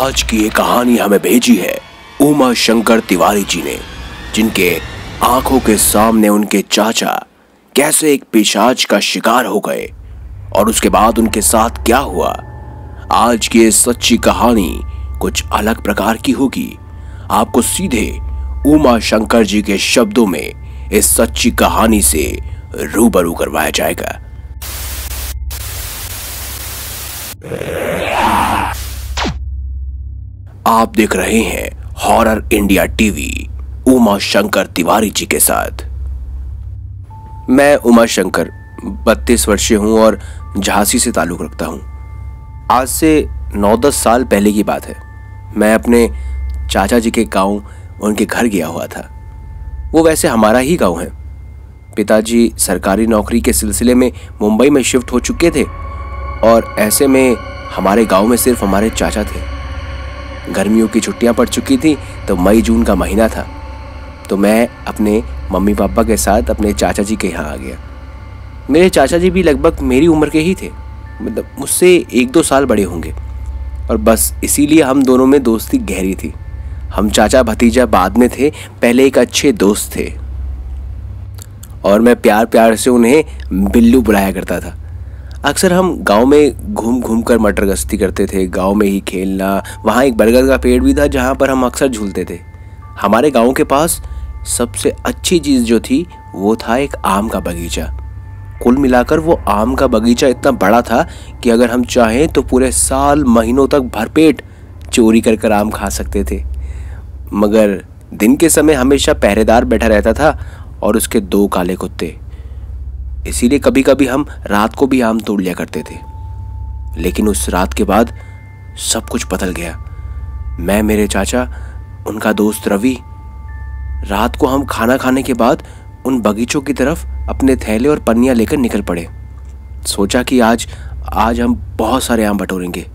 आज की ये कहानी हमें भेजी है उमा शंकर तिवारी जी ने, जिनके आँखों के सामने उनके चाचा कैसे एक पिशाच का शिकार हो गए और उसके बाद उनके साथ क्या हुआ। आज की ये सच्ची कहानी कुछ अलग प्रकार की होगी। आपको सीधे उमा शंकर जी के शब्दों में इस सच्ची कहानी से रूबरू करवाया जाएगा। आप देख रहे हैं horror India TV Uma Shankar Tiwari ji के साथ। मैं उमा शंकर, बत्तीस वर्षीय हूँ और झांसी से ताल्लुक रखता हूँ। आज से नौ दस साल पहले की बात है। मैं अपने चाचा जी के गाँव, उनके घर गया हुआ था। वो वैसे हमारा ही गाँव है। पिताजी सरकारी नौकरी के सिलसिले में मुंबई में शिफ्ट हो चुके थे और ऐसे में हमारे गाँव में सिर्फ़ हमारे चाचा थे। गर्मियों की छुट्टियाँ पड़ चुकी थी तो मई जून का महीना था। तो मैं अपने मम्मी पापा के साथ अपने चाचा जी के यहाँ आ गया। मेरे चाचा जी भी लगभग मेरी उम्र के ही थे मतलब मुझसे एक दो साल बड़े होंगे। और बस इसीलिए हम दोनों में दोस्ती गहरी थी। हम चाचा भतीजा बाद में थे, पहले एक अच्छे दोस्त थे। और मैं प्यार प्यार से उन्हें बिल्लू बुलाया करता था। अक्सर हम गाँव में घूम घूम कर मटर गश्ती करते थे, गाँव में ही खेलना, वहाँ एक बरगद का पेड़ भी था जहाँ पर हम अक्सर झूलते थे। हमारे गाँव के पास सबसे अच्छी चीज़ जो थी, वो था एक आम का बगीचा। कुल मिलाकर वो आम का बगीचा इतना बड़ा था कि अगर हम चाहें तो पूरे साल महीनों तक भरपेट चोरी कर कर आम खा सकते थे। मगर दिन के समय हमेशा पहरेदार बैठा रहता था और उसके दो काले कुत्ते। इसीलिए कभी कभी हम रात को भी आम तोड़ लिया करते थे। लेकिन उस रात के बाद सब कुछ बदल गया। मैं, मेरे चाचा, उनका दोस्त रवि, रात को हम खाना खाने के बाद उन बगीचों की तरफ़ अपने थैले और पन्नियाँ लेकर निकल पड़े। सोचा कि आज आज हम बहुत सारे आम बटोरेंगे।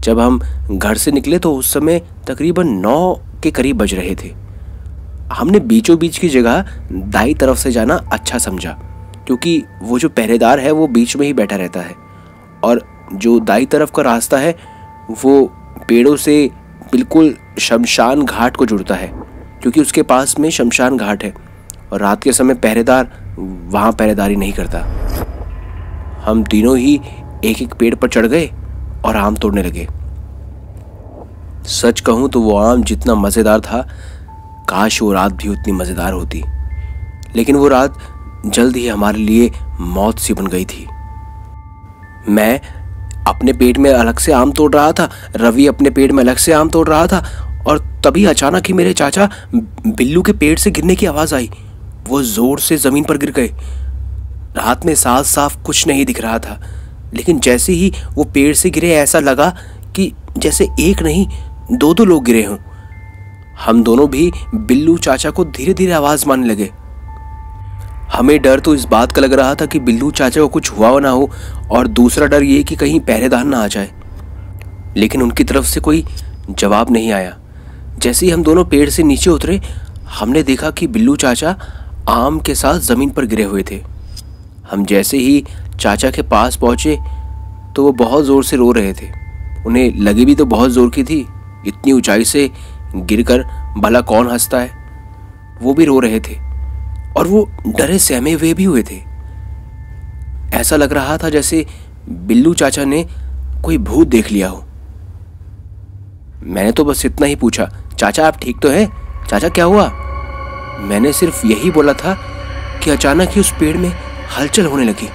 जब हम घर से निकले तो उस समय तकरीबन नौ के करीब बज रहे थे। हमने बीचों बीच की जगह दाई तरफ़ से जाना अच्छा समझा। क्योंकि वो जो पहरेदार है, वो बीच में ही बैठा रहता है। और जो दाई तरफ़ का रास्ता है, वो पेड़ों से बिल्कुल शमशान घाट को जुड़ता है, क्योंकि उसके पास में शमशान घाट है। और रात के समय पहरेदार वहाँ पहरेदारी नहीं करता। हम तीनों ही एक एक पेड़ पर चढ़ गए और आम तोड़ने लगे। सच कहूँ तो वो आम जितना मज़ेदार था, काश वो रात भी उतनी मज़ेदार होती। लेकिन वो रात जल्द ही हमारे लिए मौत सी बन गई थी। मैं अपने पेट में अलग से आम तोड़ रहा था, रवि अपने पेट में अलग से आम तोड़ रहा था, और तभी अचानक ही मेरे चाचा बिल्लू के पेट से गिरने की आवाज़ आई। वो ज़ोर से ज़मीन पर गिर गए। रात में साफ़ साफ़ कुछ नहीं दिख रहा था, लेकिन जैसे ही वो पेड़ से गिरे ऐसा लगा कि जैसे एक नहीं, दो दो लोग गिरे हों। हम दोनों भी बिल्लू चाचा को धीरे धीरे आवाज़ मारने लगे। हमें डर तो इस बात का लग रहा था कि बिल्लू चाचा को कुछ हुआ ना हो और दूसरा डर ये कि कहीं पहरेदार ना आ जाए। लेकिन उनकी तरफ़ से कोई जवाब नहीं आया। जैसे ही हम दोनों पेड़ से नीचे उतरे, हमने देखा कि बिल्लू चाचा आम के साथ ज़मीन पर गिरे हुए थे। हम जैसे ही चाचा के पास पहुँचे तो वो बहुत ज़ोर से रो रहे थे। उन्हें लगी भी तो बहुत ज़ोर की थी, इतनी ऊंचाई से गिरकर भला कौन हंसता है? वो भी रो रहे थे। और वो डरे सहमे हुए भी हुए थे। ऐसा लग रहा था जैसे बिल्लू चाचा ने कोई भूत देख लिया हो। मैंने तो बस इतना ही पूछा, चाचा, आप ठीक तो हैं? चाचा, क्या हुआ? मैंने सिर्फ़ यही बोला था कि अचानक ही उस पेड़ में हलचल होने लगी।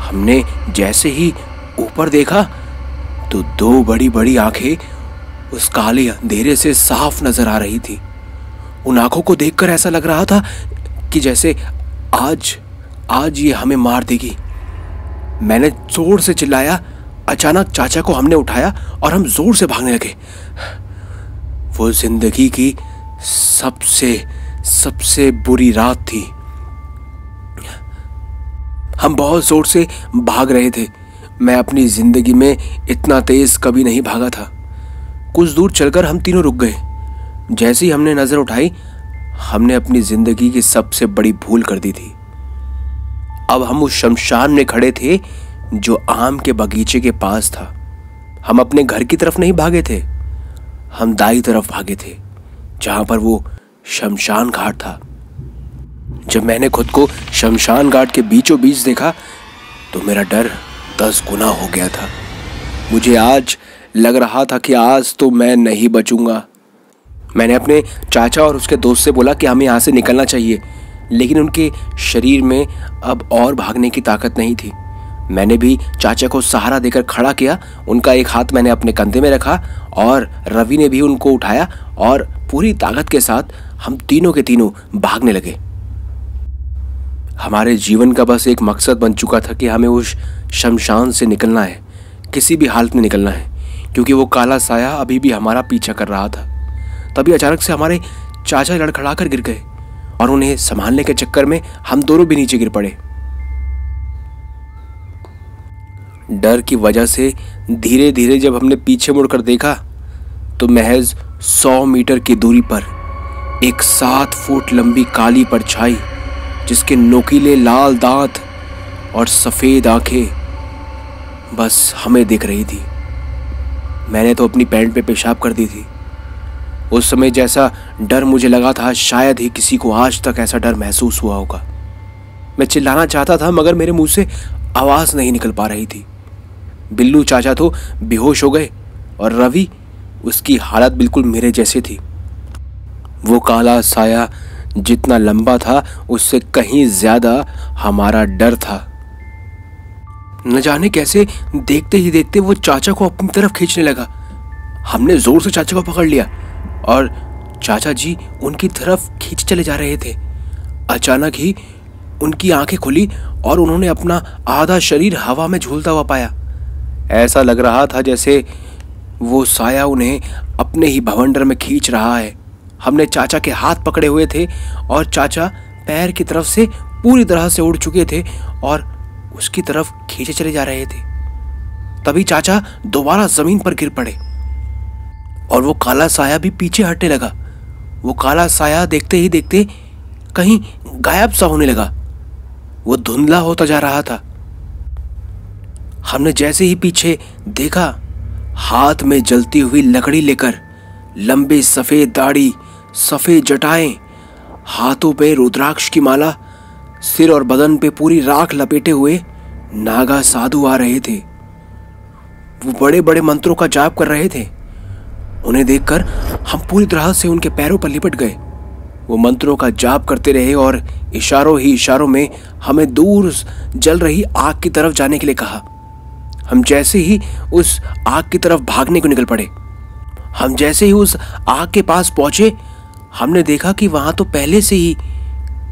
हमने जैसे ही ऊपर देखा तो दो बड़ी बड़ी आँखें उस काले अंधेरे से साफ़ नज़र आ रही थी। उन आँखों को देखकर ऐसा लग रहा था कि जैसे आज आज ये हमें मार देगी। मैंने ज़ोर से चिल्लाया, अचानक चाचा को हमने उठाया और हम ज़ोर से भागने लगे। वो ज़िंदगी की सबसे सबसे बुरी रात थी। हम बहुत ज़ोर से भाग रहे थे। मैं अपनी ज़िंदगी में इतना तेज कभी नहीं भागा था। कुछ दूर चलकर हम तीनों रुक गए। जैसे ही हमने नज़र उठाई, हमने अपनी ज़िंदगी की सबसे बड़ी भूल कर दी थी। अब हम उस शमशान में खड़े थे, जो आम के बगीचे के पास था। हम अपने घर की तरफ़ नहीं भागे थे। हम दाई तरफ़ भागे थे, जहाँ पर वो शमशान घाट था। जब मैंने खुद को शमशान घाट के बीचों बीच देखा तो मेरा डर दस गुना हो गया था। मुझे आज लग रहा था कि आज तो मैं नहीं बचूँगा। मैंने अपने चाचा और उसके दोस्त से बोला कि हमें यहाँ से निकलना चाहिए, लेकिन उनके शरीर में अब और भागने की ताकत नहीं थी। मैंने भी चाचा को सहारा देकर खड़ा किया, उनका एक हाथ मैंने अपने कंधे में रखा और रवि ने भी उनको उठाया और पूरी ताकत के साथ हम तीनों के तीनों भागने लगे। हमारे जीवन का बस एक मकसद बन चुका था कि हमें उस शमशान से निकलना है, किसी भी हालत में निकलना है, क्योंकि वो काला साया अभी भी हमारा पीछा कर रहा था। तभी अचानक से हमारे चाचा लड़खड़ा कर गिर गए और उन्हें संभालने के चक्कर में हम दोनों भी नीचे गिर पड़े। डर की वजह से धीरे धीरे जब हमने पीछे मुड़कर देखा तो महज सौ मीटर की दूरी पर एक सात फुट लंबी काली परछाई, जिसके नोकीले लाल दांत और सफ़ेद आँखें बस हमें दिख रही थी। मैंने तो अपनी पैंट पे पेशाब कर दी थी। उस समय जैसा डर मुझे लगा था, शायद ही किसी को आज तक ऐसा डर महसूस हुआ होगा। मैं चिल्लाना चाहता था, मगर मेरे मुँह से आवाज़ नहीं निकल पा रही थी। बिल्लू चाचा तो बेहोश हो गए, और रवि उसकी हालत बिल्कुल मेरे जैसे थी। वो काला साया जितना लंबा था, उससे कहीं ज़्यादा हमारा डर था। न जाने कैसे देखते ही देखते वो चाचा को अपनी तरफ़ खींचने लगा। हमने ज़ोर से चाचा को पकड़ लिया। और चाचा जी उनकी तरफ़ खींच चले जा रहे थे। अचानक ही उनकी आँखें खुली और उन्होंने अपना आधा शरीर हवा में झूलता हुआ पाया। ऐसा लग रहा था जैसे वो साया उन्हें अपने ही भवंडर में खींच रहा है। हमने चाचा के हाथ पकड़े हुए थे और चाचा पैर की तरफ़ से पूरी तरह से उड़ चुके थे और उसकी तरफ़ खींचे चले जा रहे थे। तभी चाचा दोबारा ज़मीन पर गिर पड़े। और वो काला साया भी पीछे हटने लगा। वो काला साया देखते ही देखते कहीं गायब सा होने लगा। वो धुंधला होता जा रहा था। हमने जैसे ही पीछे देखा, हाथ में जलती हुई लकड़ी लेकर, लंबे सफ़ेद दाढ़ी, सफ़ेद जटाएँ, हाथों पे रुद्राक्ष की माला, सिर और बदन पे पूरी राख लपेटे हुए नागा साधु आ रहे थे। वो बड़े बड़े मंत्रों का जाप कर रहे थे। उन्हें देखकर हम पूरी तरह से उनके पैरों पर लिपट गए। वो मंत्रों का जाप करते रहे और इशारों ही इशारों में हमें दूर जल रही आग की तरफ़ जाने के लिए कहा। हम जैसे ही उस आग की तरफ़ भागने को निकल पड़े। हम जैसे ही उस आग के पास पहुँचे, हमने देखा कि वहाँ तो पहले से ही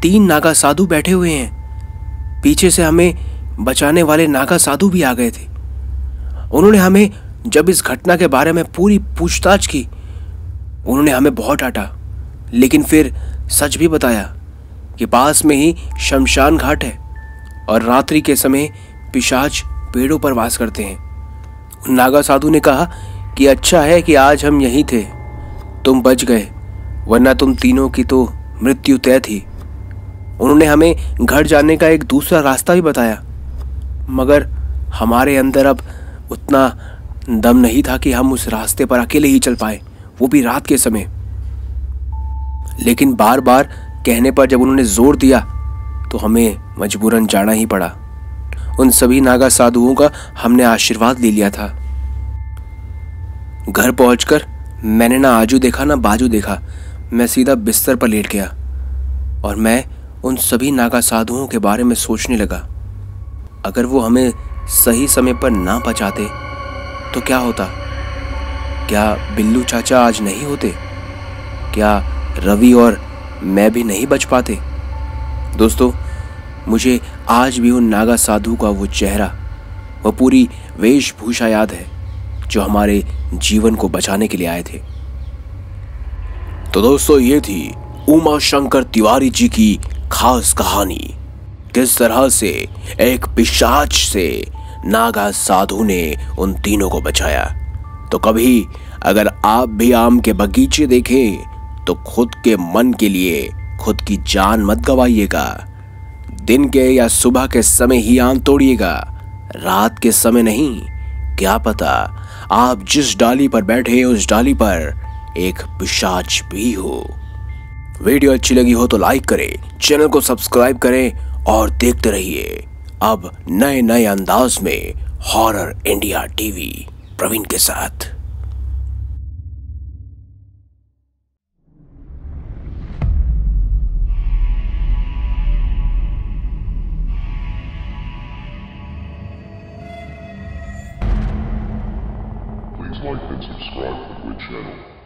तीन नागा साधु बैठे हुए हैं। पीछे से हमें बचाने वाले नागा साधु भी आ गए थे। उन्होंने हमें जब इस घटना के बारे में पूरी पूछताछ की, उन्होंने हमें बहुत डांटा। लेकिन फिर सच भी बताया कि पास में ही शमशान घाट है और रात्रि के समय पिशाच पेड़ों पर वास करते हैं। नागा साधु ने कहा कि अच्छा है कि आज हम यहीं थे। तुम बच गए, वरना तुम तीनों की तो मृत्यु तय थी। उन्होंने हमें घर जाने का एक दूसरा रास्ता भी बताया, मगर हमारे अंदर अब उतना दम नहीं था कि हम उस रास्ते पर अकेले ही चल पाए। वो भी रात के समय। लेकिन बार बार कहने पर जब उन्होंने ज़ोर दिया तो हमें मजबूरन जाना ही पड़ा। उन सभी नागा साधुओं का हमने आशीर्वाद ले लिया था। घर पहुंचकर मैंने ना आजू देखा, ना बाजू देखा। मैं सीधा बिस्तर पर लेट गया और मैं उन सभी नागा साधुओं के बारे में सोचने लगा। अगर वो हमें सही समय पर ना बचाते तो क्या होता? क्या बिल्लू चाचा आज नहीं होते? क्या रवि और मैं भी नहीं बच पाते? दोस्तों, मुझे आज भी उन नागा साधु का वो चेहरा, वो पूरी वेशभूषा याद है, जो हमारे जीवन को बचाने के लिए आए थे। तो दोस्तों, ये थी उमा शंकर तिवारी जी की खास कहानी। किस तरह से, एक पिशाच से नागा साधु ने उन तीनों को बचाया। तो कभी अगर आप भी आम के बगीचे देखें तो खुद के मन के लिए खुद की जान मत गवाइएगा। दिन के या सुबह के समय ही आम तोड़िएगा। रात के समय नहीं, क्या पता आप जिस डाली पर बैठे उस डाली पर एक पिशाच भी हो। वीडियो अच्छी लगी हो तो लाइक करें, चैनल को सब्सक्राइब करें और देखते रहिए। अब नए नए अंदाज में हॉरर इंडिया टीवी प्रवीण के साथ Please like and subscribe to the channel.